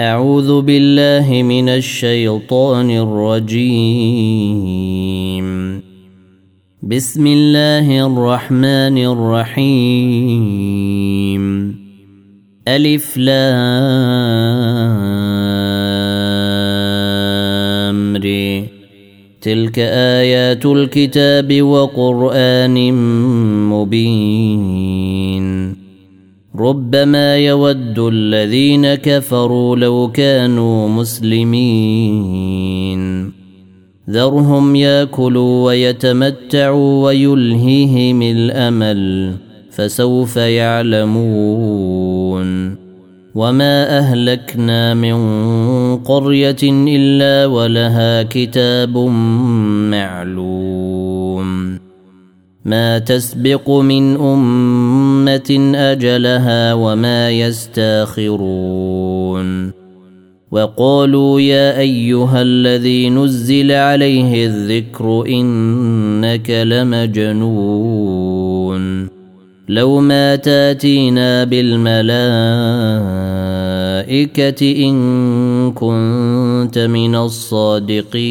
أعوذ بالله من الشيطان الرجيم. بسم الله الرحمن الرحيم. ألف لام تلك آيات الكتاب وقرآن مبين. ربما يود الذين كفروا لو كانوا مسلمين. ذرهم ياكلوا ويتمتعوا ويلهيهم الأمل فسوف يعلمون. وما أهلكنا من قرية إلا ولها كتاب معلوم. ما تسبق من أمة أجلها وما يستاخرون. وقالوا يا أيها الذي نزل عليه الذكر إنك لمجنون. لو ما تأتينا بالملائكة إن كنت من الصادقين.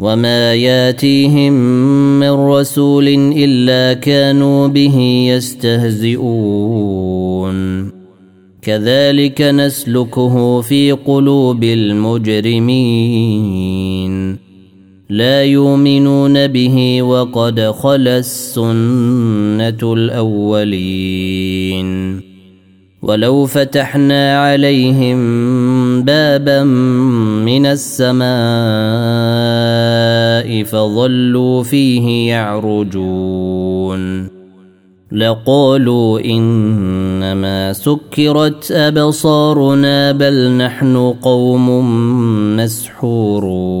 وما ياتيهم من رسول الا كانوا به يستهزئون كذلك نسلكه في قلوب المجرمين لا يؤمنون به وقد خلا السنة الاولين ولو فتحنا عليهم بابا من السماء فظلوا فيه يعرجون. لقالوا إنما سكرت أبصارنا بل نحن قوم مسحورون.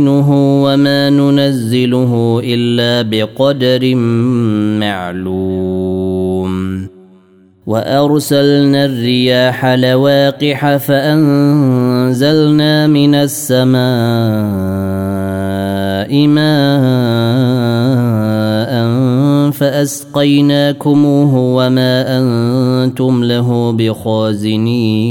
خزائنه وما ننزله الا بقدر معلوم وارسلنا الرياح لواقح فانزلنا من السماء ماء فاسقيناكموه وما أنتم له بخازنين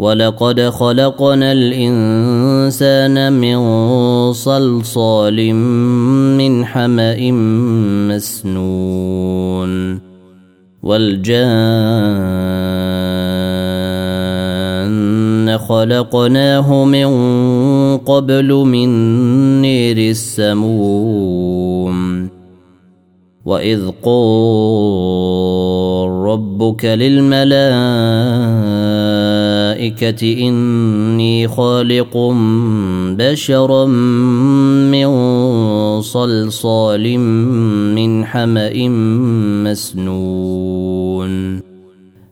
ولقد خلقنا الانسان من صلصال من حما مسنون والجان خلقناه من قبل من نير السموم واذ قال ربك للملائكه الملائكة إني خالق بشرا من صلصال من حمأ مسنون.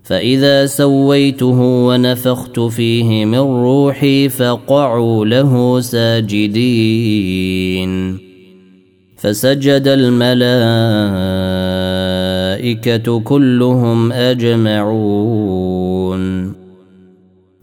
فإذا سويته ونفخت فيه من روحي فقعوا له ساجدين. فسجد الملائكة كلهم أجمعون.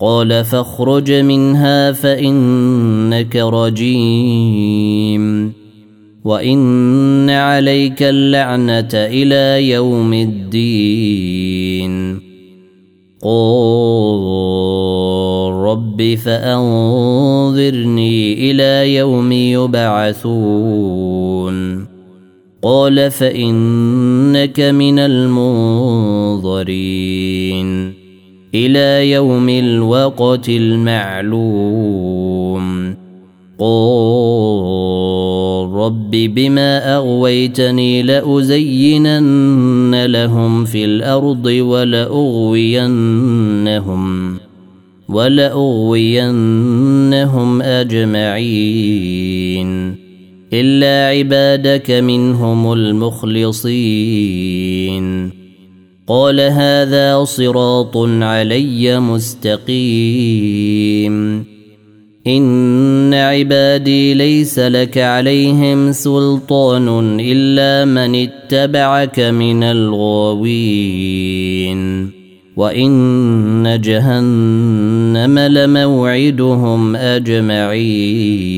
قال فاخرج منها فإنك رجيم. وإن عليك اللعنة إلى يوم الدين. قال رب فأنظرني إلى يوم يبعثون. قال فإنك من المنظرين. إلى يوم الوقت المعلوم. قال رب بما أغويتني لأزينن لهم في الأرض ولأغوينهم ولأغوينهم أجمعين. إلا عبادك منهم المخلصين. قال هذا صراط علي مستقيم. إن عبادي ليس لك عليهم سلطان إلا من اتبعك من الغاوين. وإن جهنم لموعدهم أجمعين.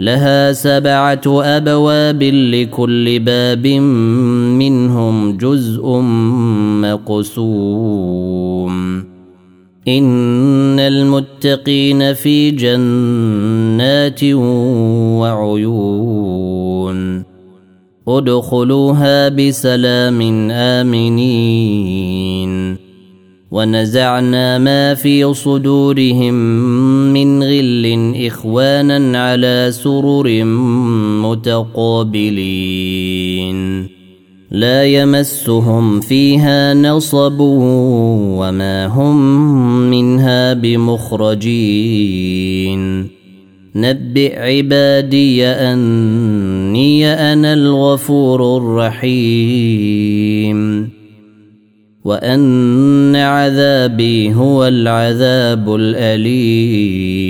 لها سبعة أبواب لكل باب منهم جزء مقسوم. إن المتقين في جنات وعيون. ادخلوها بسلام آمنين. ونزعنا ما في صدورهم من غل إخوانا على سرر متقابلين. لا يمسهم فيها نصب وما هم منها بمخرجين. نبئ عبادي أني أنا الغفور الرحيم. وان عذابي هو العذاب الاليم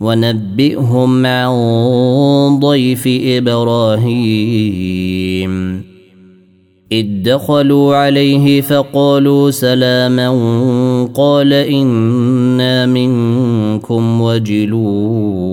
ونبئهم عن ضيف إبراهيم اذ دخلوا عليه فقالوا سلاما قال أنا منكم وجلون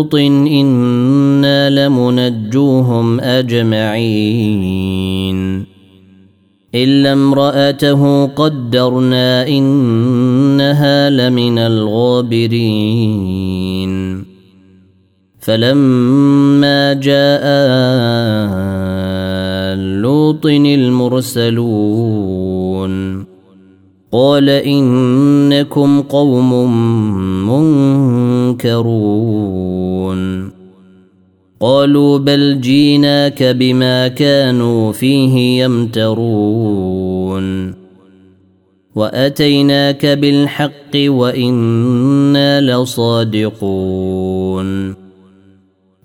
لوط إنا لمنجوهم أجمعين. إلا امرأته قدرنا إنها لمن الغابرين. فلما جاء لوط المرسلون قال إنكم قوم منكرون. قالوا بل جيناك بما كانوا فيه يمترون. وأتيناك بالحق وإنا لصادقون.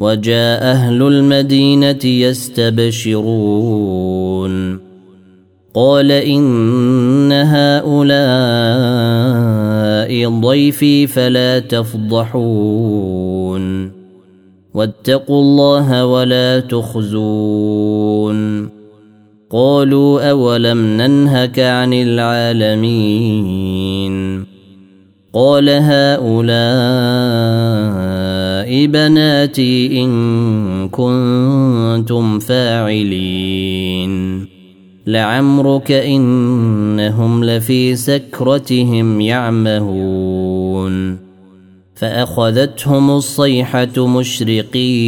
وجاء أهل المدينة يستبشرون. قال إن هؤلاء ضيفي فلا تفضحون. واتقوا الله ولا تخزون. قالوا أولم ننهك عن العالمين؟ قال هؤلاء بناتي إن كنتم فاعلين. لعمرك إنهم لفي سكرتهم يعمهون. فأخذتهم الصيحة مشرقين.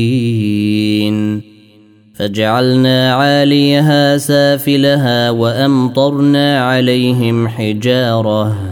فجعلنا عاليها سافلها وأمطرنا عليهم حجارة.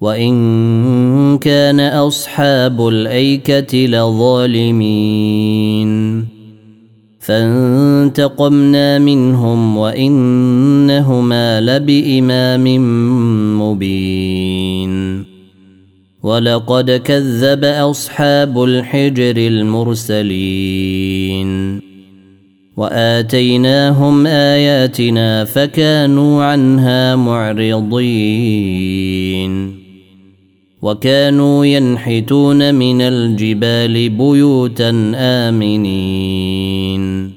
وان كان اصحاب الايكه لظالمين فانتقمنا منهم وانهما لبامام مبين ولقد كذب اصحاب الحجر المرسلين واتيناهم اياتنا فكانوا عنها معرضين وكانوا ينحتون من الجبال بيوتا آمنين.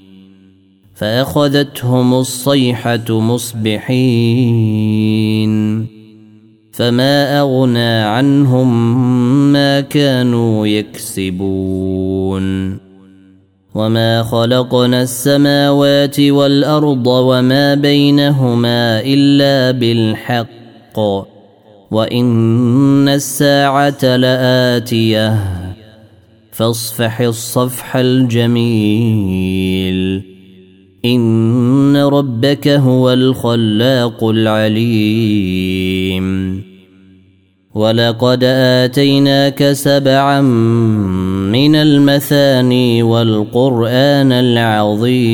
فأخذتهم الصيحة مصبحين. فما أغنى عنهم ما كانوا يكسبون. وما خلقنا السماوات والأرض وما بينهما إلا بالحق. وان الساعة لاتيه فاصفح الصفح الجميل ان ربك هو الخلاق العليم ولقد اتيناك سبعا من المثاني والقران العظيم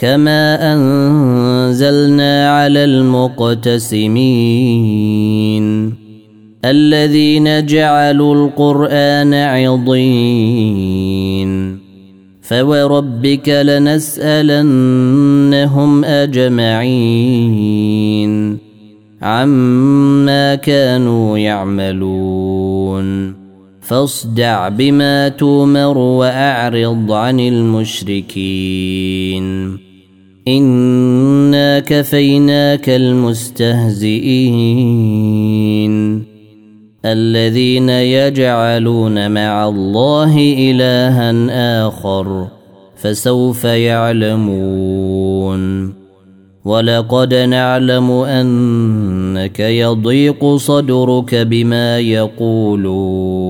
كما انزلنا على المقتسمين الذين جعلوا القران عضين فوربك لنسالنهم اجمعين عما كانوا يعملون فاصدع بما تومر واعرض عن المشركين انا كفيناك المستهزئين الذين يجعلون مع الله الها اخر فسوف يعلمون ولقد نعلم انك يضيق صدرك بما يقولون